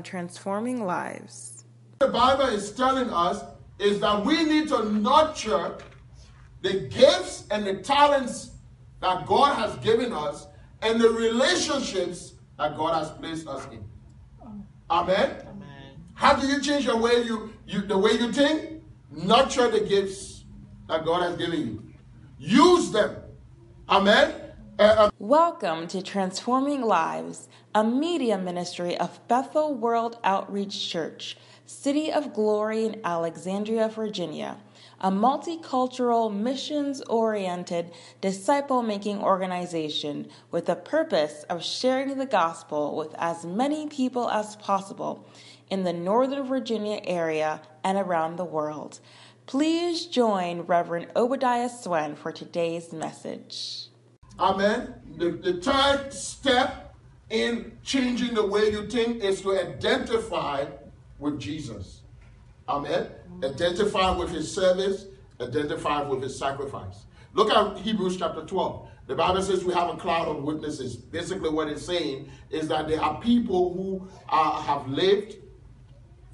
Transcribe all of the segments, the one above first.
Today on Transforming Lives. The Bible is telling us is that we need to nurture the gifts and the talents that God has given us and the relationships that God has placed us in. Amen. Amen. How do you change the way you, you the way you think? Nurture the gifts that God has given you. Use them. Amen. Welcome to Transforming Lives, a media ministry of Bethel World Outreach Church, City of Glory in Alexandria, Virginia, a multicultural, missions oriented, disciple making organization with the purpose of sharing the gospel with as many people as possible in the Northern Virginia area and around the world. Please join Reverend Obadiah Swen for today's message. Amen. The, the third step in changing the way you think is to identify with Jesus. Amen. Identify with his service, identify with his sacrifice. Look at Hebrews chapter 12. The Bible says we have a cloud of witnesses. Basically, what it's saying is that there are people who have lived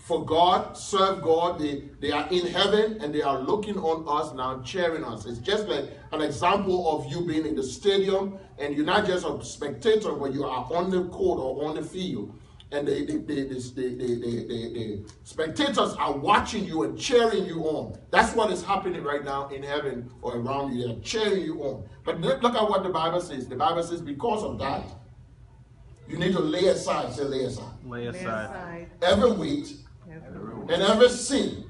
for God, serve God. They, they are in heaven and they are looking on us now, cheering us. It's just like an example of you being in the stadium and you're not just a spectator, but you are on the court or on the field. And the, the, the, the, spectators are watching you and cheering you on. That's what is happening right now in heaven or around you. They're cheering you on. But look at what the Bible says. The Bible says, because of that, you need to lay aside. Say, lay aside. Lay aside. Every weight and every sin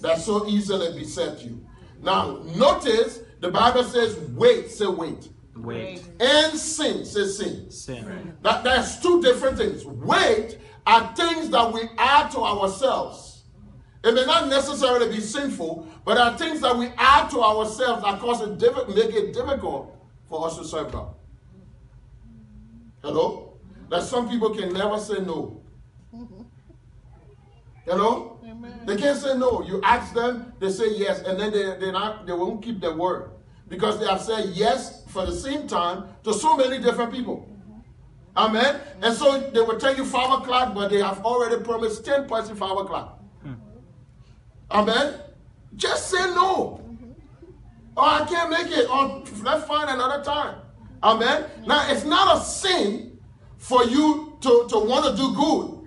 that so easily beset you. Now, notice the Bible says, weight, say weight. Weight. And sin, say sin. Sin. That there's two different things. Weight are things that we add to ourselves. It may not necessarily be sinful, but are things that we add to ourselves that cause it difficult, make it difficult for us to serve God. Hello? That some people can never say no. You know? Amen. They can't say no. You ask them, they say yes, and then they, they, not, they won't keep their word. Because they have said yes for the same time to so many different people. Mm-hmm. Amen. And so they will tell you five o'clock, but they have already promised 10 points in five o'clock. Hmm. Amen. Just say no. Mm-hmm. Oh, I can't make it. Or oh, let's find another time. Amen. Mm-hmm. Now, it's not a sin for you to, to want to do good.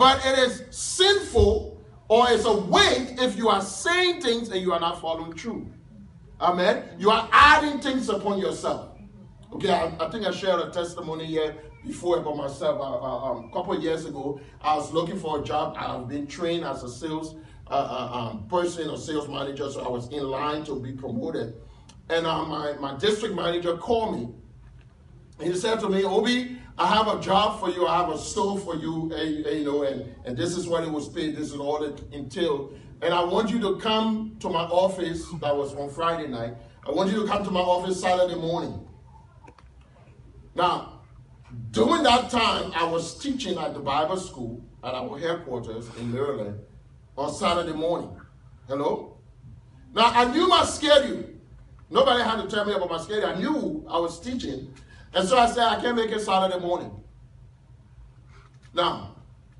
But it is sinful or it's a weight if you are saying things and you are not following through. Amen. You are adding things upon yourself. Okay, I, I think I shared a testimony here before about myself. Uh, um, a couple years ago, I was looking for a job. I've been trained as a sales uh, uh, um, person or sales manager, so I was in line to be promoted. And uh, my, my district manager called me. He said to me, Obi, I have a job for you. I have a store for you, and, and, you know, and, and this is what it was paid. This is all it entailed. And I want you to come to my office. That was on Friday night. I want you to come to my office Saturday morning. Now, during that time, I was teaching at the Bible school at our headquarters in Maryland on Saturday morning. Hello? Now, I knew my schedule. Nobody had to tell me about my schedule. I knew I was teaching and so I said, I can't make it Saturday morning. Now,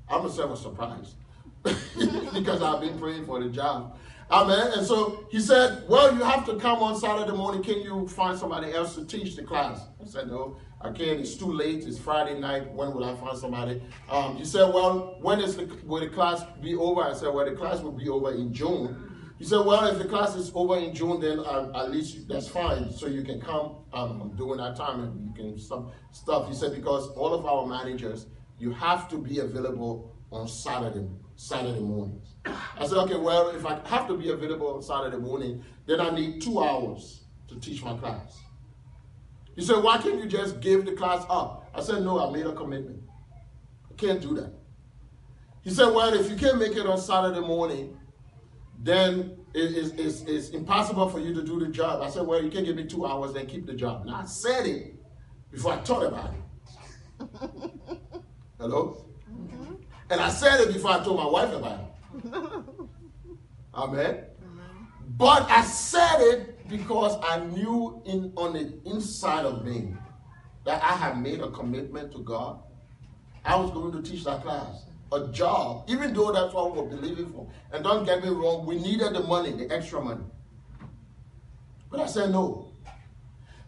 I'm was surprised because I've been praying for the job. Amen. And so he said, Well, you have to come on Saturday morning. Can you find somebody else to teach the class? I said, No, I can't. It's too late. It's Friday night. When will I find somebody? Um, he said, Well, when is the, will the class be over? I said, Well, the class will be over in June. He said, well, if the class is over in June, then uh, at least that's fine. So you can come um, during that time and you can some stuff. He said, because all of our managers, you have to be available on Saturday, Saturday mornings. I said, okay, well, if I have to be available on Saturday morning, then I need two hours to teach my class. He said, why can't you just give the class up? I said, no, I made a commitment. I can't do that. He said, well, if you can't make it on Saturday morning, then it's, it's, it's impossible for you to do the job. I said, well, you can give me two hours, then keep the job. Now, I said it before I thought about it. Hello? Mm-hmm. And I said it before I told my wife about it. Amen. But I said it because I knew in on the inside of me that I had made a commitment to God I was going to teach that class. A job, even though that's what we're believing for. And don't get me wrong, we needed the money, the extra money. But I said no.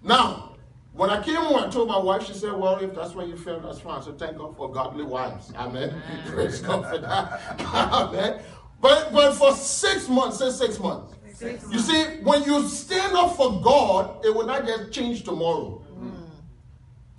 Now, when I came home, I told my wife, she said, Well, if that's what you feel, that's fine. So thank God for godly wives. Amen. Praise God for that. Amen. But but for six months, say six months. Six you see, when you stand up for God, it will not get changed tomorrow. Mm.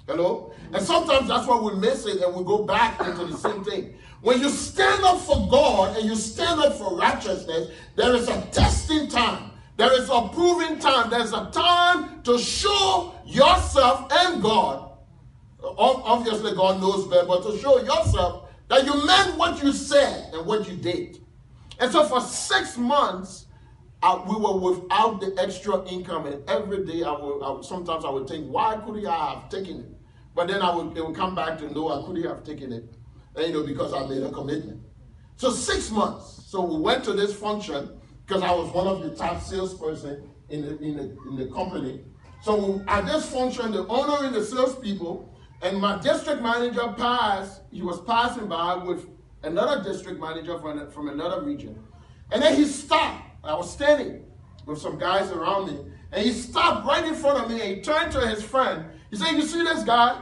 Hello? And sometimes that's why we miss it and we go back into the same thing. When you stand up for God and you stand up for righteousness, there is a testing time. There is a proving time. There's a time to show yourself and God. Obviously, God knows better, but to show yourself that you meant what you said and what you did. And so for six months, we were without the extra income, and every day I would, I would, sometimes I would think, why could I have taken it? But then I would, it would come back to no, I couldn't have taken it, you know, because I made a commitment. So six months. So we went to this function because I was one of the top salesperson in the, in the, in the company. So at this function, the owner and the salespeople, and my district manager passed, he was passing by with another district manager from, from another region. And then he stopped. I was standing with some guys around me. And he stopped right in front of me and he turned to his friend. He said, You see this guy?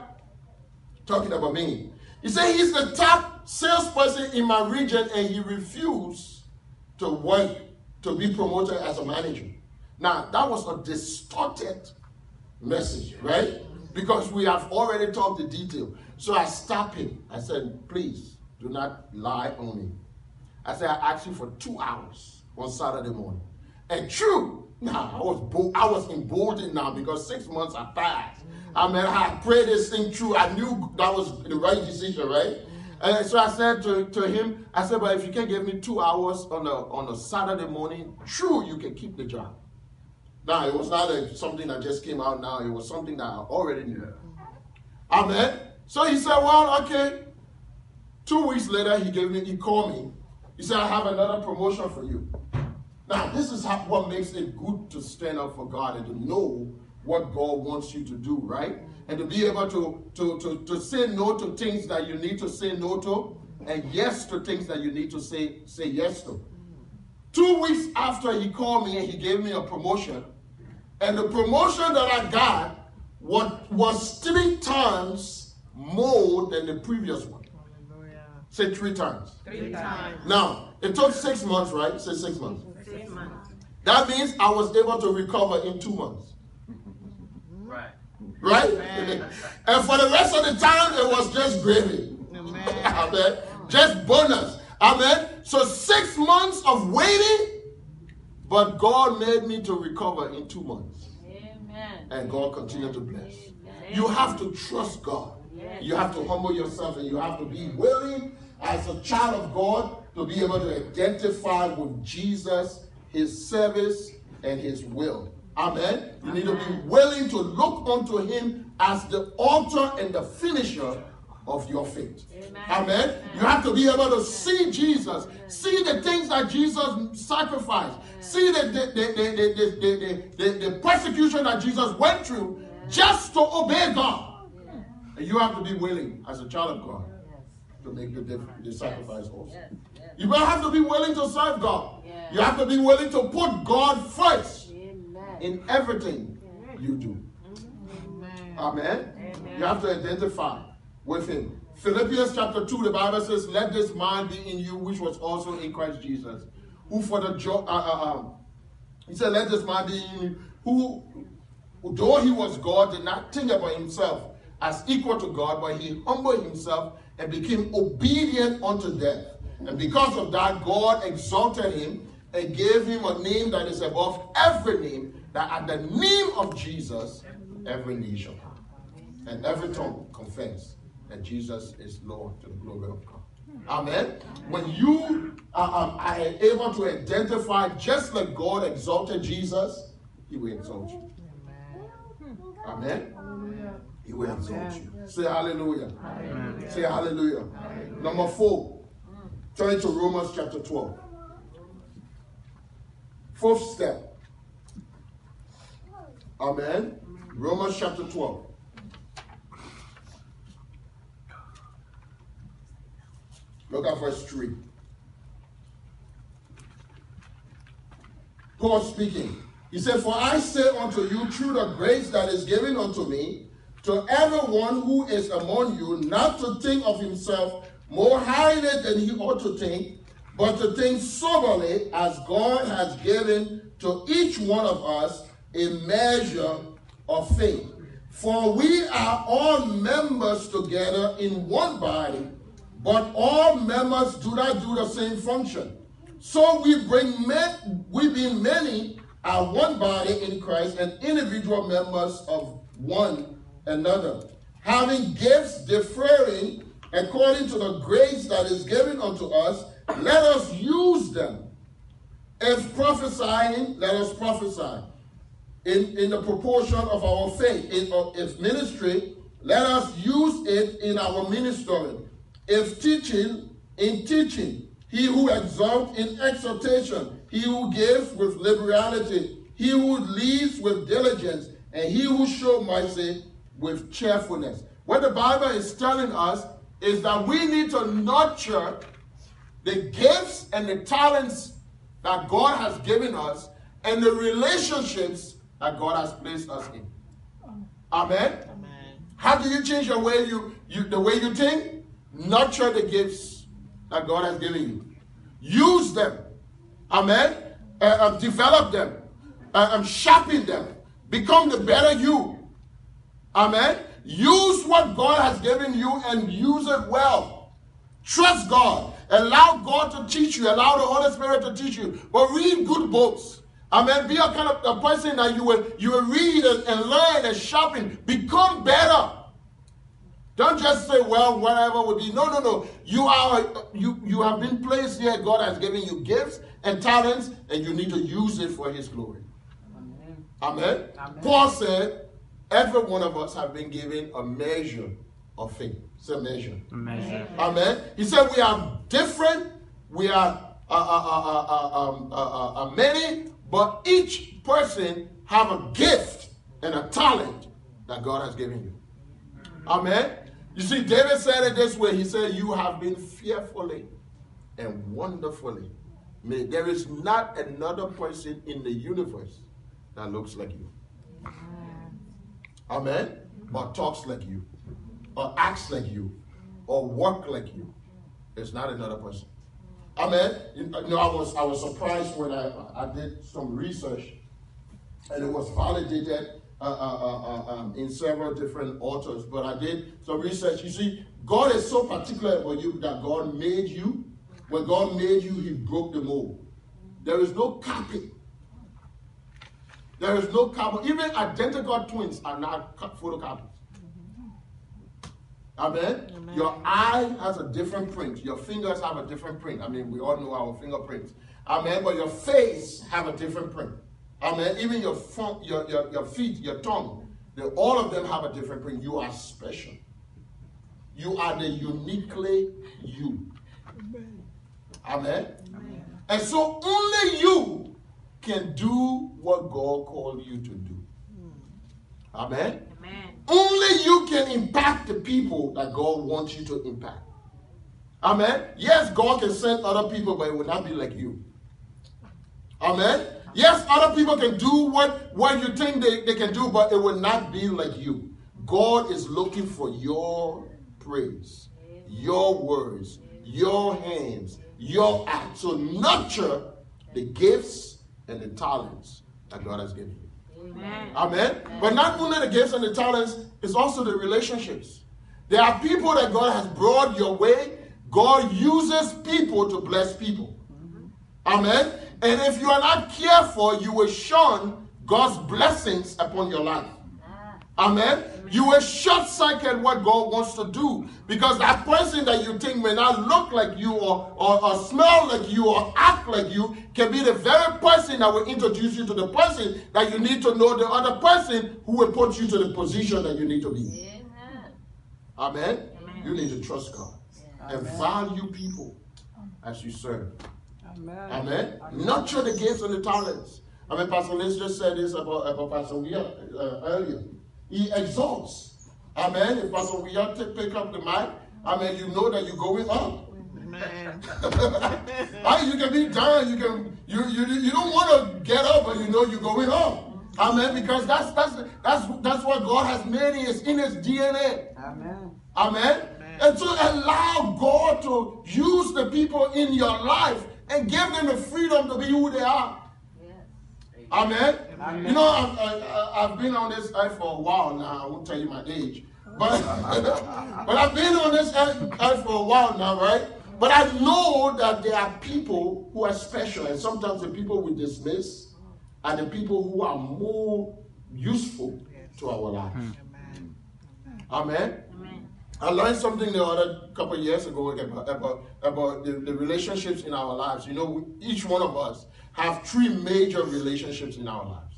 Talking about me. He said, He's the top salesperson in my region and he refused to work to be promoted as a manager. Now, that was a distorted message, right? Because we have already talked the detail. So I stopped him. I said, Please do not lie on me. I said, I asked you for two hours on Saturday morning. And true, now I was bo- I was emboldened now because six months have passed. I mean, I prayed this thing through. I knew that was the right decision, right? And so I said to, to him, I said, but if you can give me two hours on a on a Saturday morning, true, you can keep the job. Now it was not a, something that just came out now, it was something that I already knew. Amen. So he said, Well, okay, Two weeks later, he gave me, he called me. He said, I have another promotion for you. Now, this is how, what makes it good to stand up for God and to know what God wants you to do, right? And to be able to, to, to, to say no to things that you need to say no to, and yes to things that you need to say, say yes to. Two weeks after he called me and he gave me a promotion, and the promotion that I got was, was three times more than the previous one. Say three times. Three times. Now, it took six months, right? Say six months. Six months. That means I was able to recover in two months. Right. Right? and for the rest of the time, it was just gravy. Amen. Amen. Just bonus. Amen. So six months of waiting, but God made me to recover in two months. Amen. And God continued to bless. Amen. You have to trust God. You have to humble yourself and you have to be willing as a child of God to be able to identify with Jesus, his service, and his will. Amen. You need to be willing to look unto him as the author and the finisher of your faith. Amen. Amen. You have to be able to see Jesus, see the things that Jesus sacrificed, see the, the, the, the, the, the persecution that Jesus went through just to obey God. And you have to be willing, as a child of God, to make the, the sacrifice also. You will have to be willing to serve God. You have to be willing to put God first in everything you do. Amen. You have to identify with Him. Philippians chapter 2, the Bible says, Let this mind be in you, which was also in Christ Jesus. Who for the joy, uh, uh, um, he said, Let this mind be in you, who, though he was God, did not think about himself as equal to God, but he humbled himself and became obedient unto death. And because of that, God exalted him and gave him a name that is above every name, that at the name of Jesus, every knee shall. And every tongue confess that Jesus is Lord to the glory of God. Amen. When you um, are able to identify just like God exalted Jesus, he will exalt you. Amen. Will exalt you. Say hallelujah. Say hallelujah. Amen. Number four, turn to Romans chapter 12. Fourth step. Amen. Romans chapter 12. Look at verse 3. Paul speaking. He said, For I say unto you through the grace that is given unto me, to everyone who is among you, not to think of himself more highly than he ought to think, but to think soberly as God has given to each one of us a measure of faith. For we are all members together in one body, but all members do not do the same function. So we bring men, we being many are one body in Christ and individual members of one another, having gifts differing according to the grace that is given unto us, let us use them. If prophesying, let us prophesy in, in the proportion of our faith. In, uh, if ministry, let us use it in our ministering. If teaching, in teaching. He who exalts in exhortation. He who gives with liberality. He who leads with diligence. And he who shows mercy with cheerfulness. What the Bible is telling us is that we need to nurture the gifts and the talents that God has given us and the relationships that God has placed us in. Amen. Amen. How do you change the way you, you the way you think? Nurture the gifts that God has given you. Use them. Amen. Uh, uh, develop them. Uh, um, sharpen them. Become the better you. Amen. Use what God has given you and use it well. Trust God. Allow God to teach you. Allow the Holy Spirit to teach you. But read good books. Amen. Be a kind of a person that you will you will read and, and learn and sharpen. Become better. Don't just say, well, whatever would be. No, no, no. You are you you have been placed here. God has given you gifts and talents, and you need to use it for his glory. Amen. Amen. Amen. Paul said, every one of us have been given a measure of faith. It's a measure. measure. Amen. He said we are different. We are uh, uh, uh, many, but each person have a gift and a talent that God has given you. Amen. You see, David said it this way. He said, You have been fearfully and wonderfully made. There is not another person in the universe that looks like you. Amen. Or talks like you. Or acts like you. Or work like you. There's not another person. Amen. You know, I was I was surprised when I, I did some research and it was validated uh, uh, uh, uh, um, in several different authors, but I did some research. You see, God is so particular about you that God made you. When God made you, He broke the mold. There is no copy. There is no carbon. Even identical twins are not photocopies. Mm-hmm. Amen? Amen? Your eye has a different print. Your fingers have a different print. I mean, we all know our fingerprints. Amen. But your face have a different print. Amen. Even your, your, your, your feet, your tongue, they, all of them have a different print. You are special. You are the uniquely you. Amen. Amen. Amen. And so only you can do what God called you to do. Amen. Amen. Only you can impact the people that God wants you to impact. Amen. Yes, God can send other people, but it will not be like you. Amen. Yes, other people can do what, what you think they, they can do, but it will not be like you. God is looking for your praise, your words, your hands, your acts. So nurture the gifts and the talents that God has given you. Amen. Amen. Amen. But not only the gifts and the talents, it's also the relationships. There are people that God has brought your way. God uses people to bless people. Amen. And if you are not careful, you will shun God's blessings upon your life. Amen. You will short circuit what God wants to do because that person that you think may not look like you or, or, or, smell like you or act like you can be the very person that will introduce you to the person that you need to know the other person who will put you to the position that you need to be. Amen. Amen. Amen. You need to trust God and value people as you serve. Amen. Amen. Nurture the gifts and the talents. I mean, Pastor Liz just said this about, about Pastor Weir uh, earlier. He exalts. Amen. If Pastor Weir pick up the mic, I mean, you know that you're going up. right? You can be down. You can you you you don't want to get up, but you know you're going up. Amen. Because that's that's that's that's what God has made. It's in His DNA. Amen. Amen. And to allow God to use the people in your life and give them the freedom to be who they are. Amen. Amen. You know, I've, I, have been on this earth for a while now. I won't tell you my age. But, but I've been on this earth for a while now, right? But I know that there are people who are special, and sometimes the people we dismiss are the people who are more useful to our lives. Amen. Amen. Amen. I learned something the other couple years ago about, about, about the, the, relationships in our lives. You know, each one of us have three major relationships in our lives.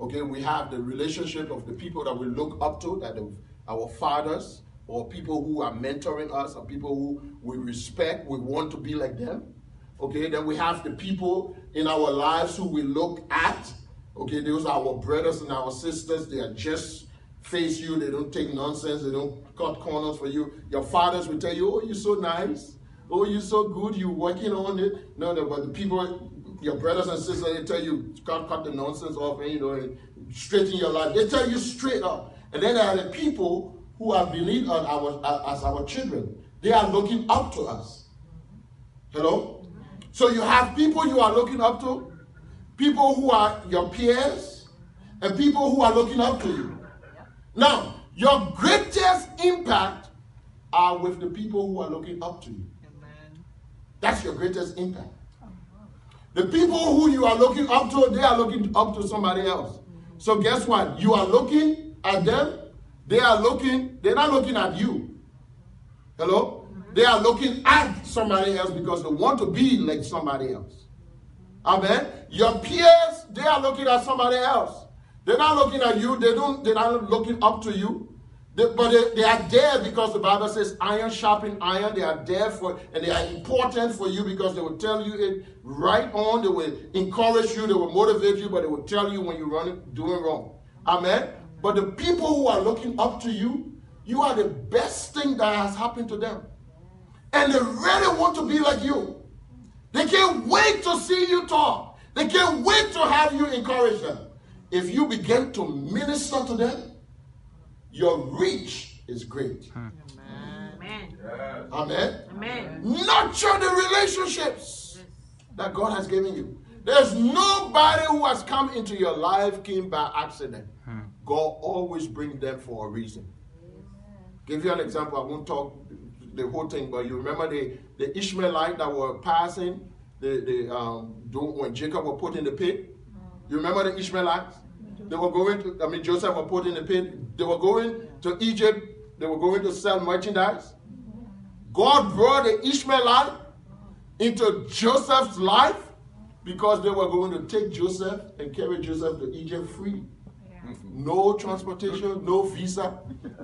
Okay, we have the relationship of the people that we look up to, that the, our fathers, or people who are mentoring us, or people who we respect, we want to be like them. Okay, then we have the people in our lives who we look at. Okay, those are our brothers and our sisters. They are just face you, they don't take nonsense, they don't cut corners for you. Your fathers will tell you, Oh, you're so nice. Oh, you're so good, you're working on it. No, no, but the people, your brothers and sisters, they tell you, cut, cut the nonsense off and you know, and straighten your life. They tell you straight up. And then there are the people who are believed on our, as our children. They are looking up to us. Hello? So you have people you are looking up to, people who are your peers, and people who are looking up to you. Now, your greatest impact are with the people who are looking up to you. That's your greatest impact. The people who you are looking up to, they are looking up to somebody else. So guess what? You are looking at them, they are looking, they're not looking at you. Hello? They are looking at somebody else because they want to be like somebody else. Amen. Your peers, they are looking at somebody else. They're not looking at you. They don't. They're not looking up to you. But they, they, are there because the Bible says iron sharpen iron. They are there for, and they are important for you because they will tell you it right on. They will encourage you. They will motivate you, but they will tell you when you're running, doing wrong. Amen. But the people who are looking up to you, you are the best thing that has happened to them, and they really want to be like you. They can't wait to see you talk. They can't wait to have you encourage them if you begin to minister to them, your reach is great. Amen. Amen. Amen. Nurture the relationships that God has given you. There's nobody who has come into your life came by accident. God always brings them for a reason. Give you an example. I won't talk the whole thing, but you remember the, the Ishmaelite that were passing the, the um, when Jacob was put in the pit? You remember the Ishmaelites? They were going to, I mean, Joseph was put in the pit. They were going to Egypt. They were going to sell merchandise. God brought the Ishmaelite into Joseph's life because they were going to take Joseph and carry Joseph to Egypt free. No transportation, no visa,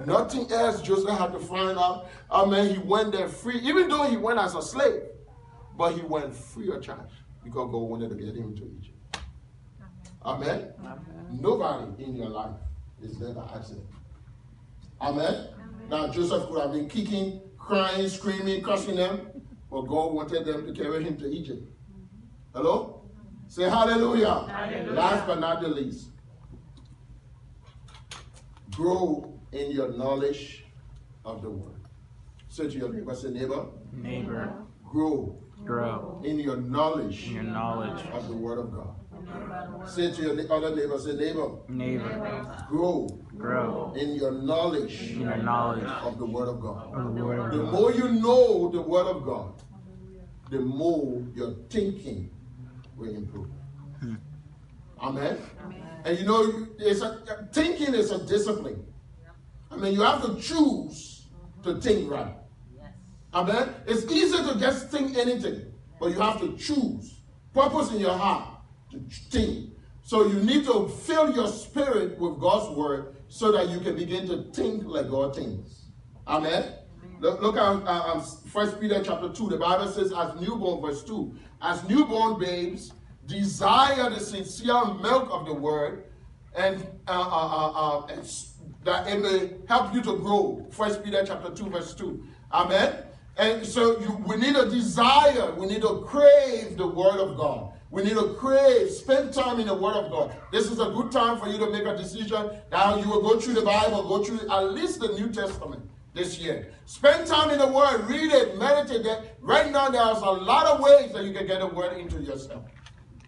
nothing else. Joseph had to find out. I mean, he went there free, even though he went as a slave, but he went free of charge because God wanted to get him to Egypt. Amen? Amen. Nobody in your life is there by accident. Amen? Amen? Now, Joseph could have been kicking, crying, screaming, cursing them, but God wanted them to carry him to Egypt. Hello? Say hallelujah. hallelujah. Last but not the least, grow in your knowledge of the word. Say to your neighbor, say neighbor. Neighbor. Grow. Grow. In your knowledge. In your knowledge. Of the word of God. Say to your other neighbor, say neighbor. Neighbor. Grow. Grow. In your knowledge. In your knowledge. Of the word of God. Of the word of the God. more you know the word of God, the more your thinking will improve. Hmm. Amen? Amen. And you know, it's a, thinking is a discipline. I mean, you have to choose to think right. Amen? It's easy to just think anything, but you have to choose. Purpose in your heart to think. So you need to fill your spirit with God's word so that you can begin to think like God thinks. Amen? Look, look at uh, um, First Peter chapter 2. The Bible says, as newborn, verse 2, as newborn babes, desire the sincere milk of the word, and, uh, uh, uh, uh that it may help you to grow. First Peter chapter 2, verse 2. Amen. And so you, we need a desire, we need to crave the Word of God. We need to crave, spend time in the Word of God. This is a good time for you to make a decision. Now you will go through the Bible, go through at least the New Testament this year. Spend time in the Word, read it, meditate it. Right now, there's a lot of ways that you can get the Word into yourself.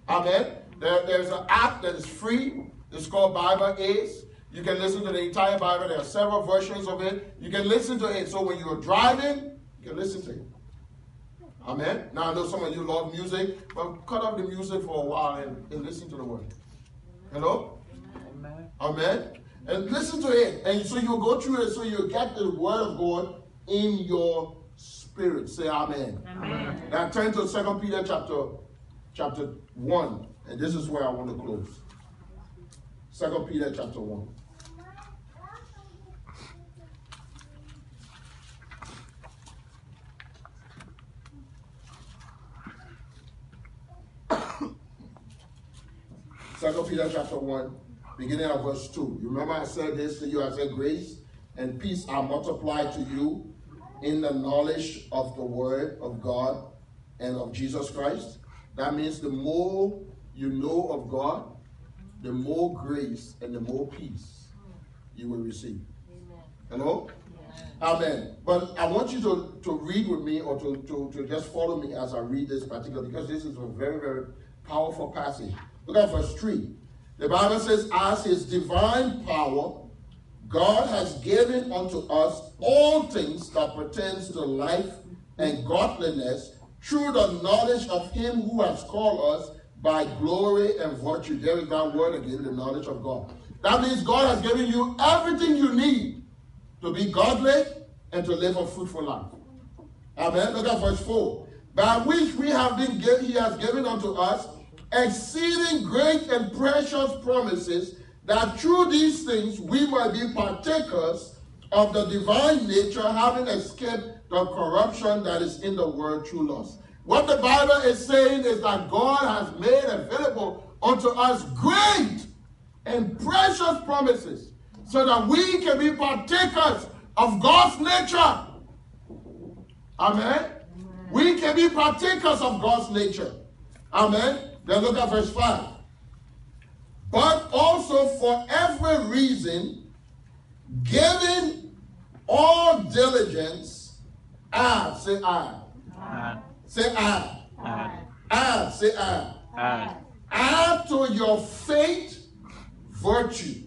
Amen. There, there's an app that is free. It's called Bible.is. You can listen to the entire Bible. There are several versions of it. You can listen to it. So when you're driving, you can listen to it. Amen. Now I know some of you love music, but cut off the music for a while and, and listen to the word. Hello? Amen. Amen. And listen to it. And so you go through it so you get the word of God in your spirit. Say amen. Amen. Now turn to Second Peter chapter chapter 1. And this is where I want to close. Second Peter chapter 1. Second Peter chapter 1, beginning of verse 2. You remember I said this to you, I said grace and peace are multiplied to you in the knowledge of the word of God and of Jesus Christ. That means the more you know of God, the more grace and the more peace you will receive. Hello? Amen. But I want you to, to read with me or to, to, to just follow me as I read this particular because this is a very, very powerful passage. Look at verse 3. The Bible says, As his divine power, God has given unto us all things that pertains to life and godliness through the knowledge of him who has called us by glory and virtue. There is that word again, the knowledge of God. That means God has given you everything you need to be godly and to live a fruitful life. Amen. Look at verse 4. By which we have been given, he has given unto us exceeding great and precious promises, that through these things we might be partakers of the divine nature, having escaped the corruption that is in the world through lust. What the Bible is saying is that God has made available unto us great and precious promises so that we can be partakers of God's nature. Amen. We can be partakers of God's nature. Amen. Then look at verse 5. But also for every reason, giving all diligence, add, say add. Add. Say add. Add. Add, say add. Add. Add to your faith virtue.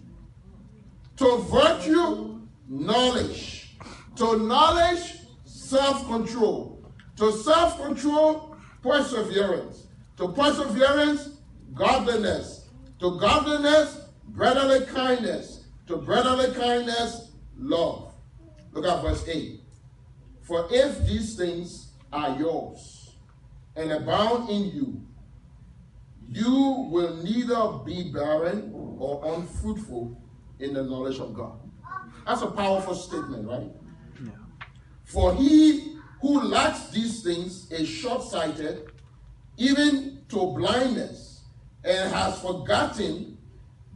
To virtue, knowledge. To knowledge, self control. To self control, perseverance. To perseverance, godliness. To godliness, brotherly kindness. To brotherly kindness, love. Look at verse 8. For if these things are yours and abound in you, you will neither be barren or unfruitful in the knowledge of God. That's a powerful statement, right? Yeah. For he who lacks these things is short sighted, even to blindness, and has forgotten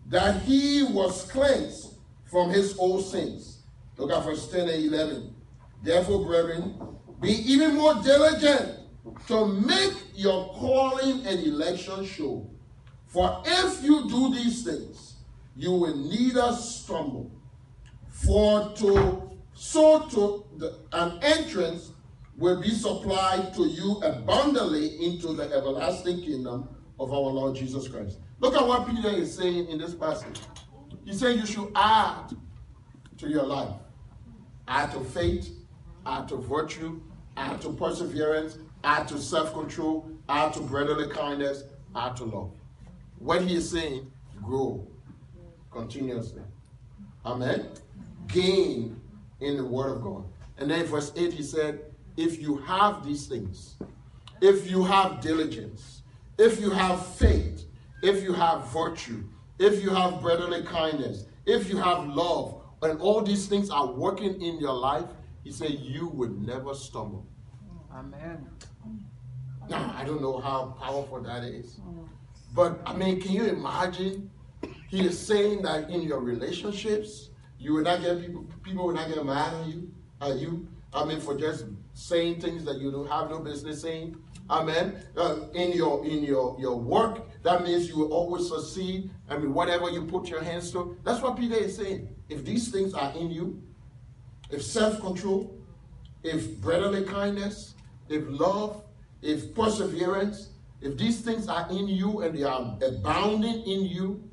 that he was cleansed from his old sins. Look at verse 10 and 11. Therefore, brethren, be even more diligent to make your calling and election sure. For if you do these things, you will neither stumble. For to so to the, an entrance will be supplied to you abundantly into the everlasting kingdom of our Lord Jesus Christ. Look at what Peter is saying in this passage. He said you should add to your life. Add to faith, add to virtue, add to perseverance, add to self-control, add to brotherly kindness, add to love. What he is saying, grow continuously. Amen. Gain in the word of God. And then verse 8 he said, if you have these things, if you have diligence, if you have faith, if you have virtue, if you have brotherly kindness, if you have love, and all these things are working in your life, he said, you would never stumble. Amen. Now, I don't know how powerful that is. Mm. But, I mean, can you imagine? He is saying that in your relationships, you will not get people, people will not get mad at you, at you. I mean, for just saying things that you don't have no business saying. Amen. Uh, in your in your your work, that means you will always succeed. I mean, whatever you put your hands to, that's what Peter is saying. If these things are in you, if self-control, if brotherly kindness, if love, if perseverance, if these things are in you and they are abounding in you,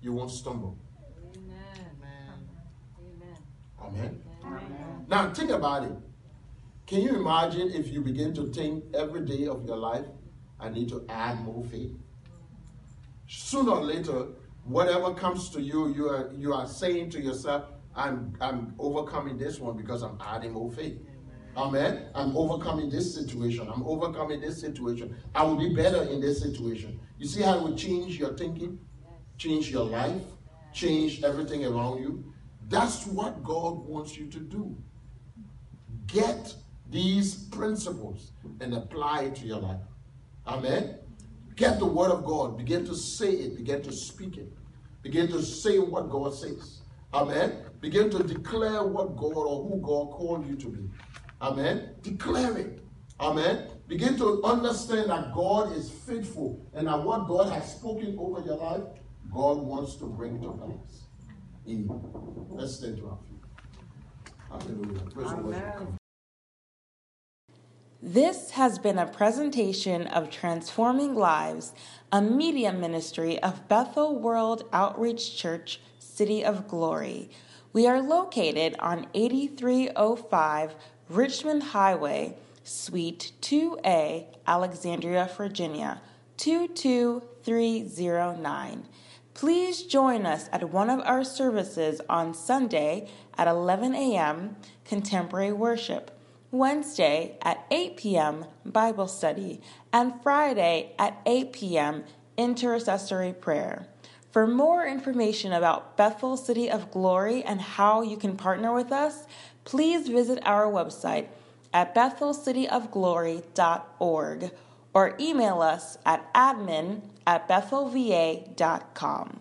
you won't stumble. Amen. Amen. Amen. Now think about it. Can you imagine if you begin to think every day of your life, I need to add more faith? Sooner or later, whatever comes to you, you are you are saying to yourself, I'm I'm overcoming this one because I'm adding more faith. Amen. I'm overcoming this situation. I'm overcoming this situation. I will be better in this situation. You see how it will change your thinking, change your life, change everything around you. That's what God wants you to do. Get these principles and apply it to your life. Amen. Get the word of God. Begin to say it. Begin to speak it. Begin to say what God says. Amen. Begin to declare what God or who God called you to be. Amen. Declare it. Amen. Begin to understand that God is faithful and that what God has spoken over your life, God wants to bring to pass. Amen. Let's stand to our feet. Hallelujah. Praise. Amen. This has been a presentation of Transforming Lives, a media ministry of Bethel World Outreach Church, City of Glory. We are located on 8305 Richmond Highway, Suite 2A, Alexandria, Virginia 22309. Please join us at one of our services on Sunday at 11 a.m. Contemporary Worship. Wednesday at 8 p.m. Bible study, and Friday at 8 p.m. intercessory prayer. For more information about Bethel City of Glory and how you can partner with us, please visit our website at bethelcityofglory.org or email us at admin at bethelva.com.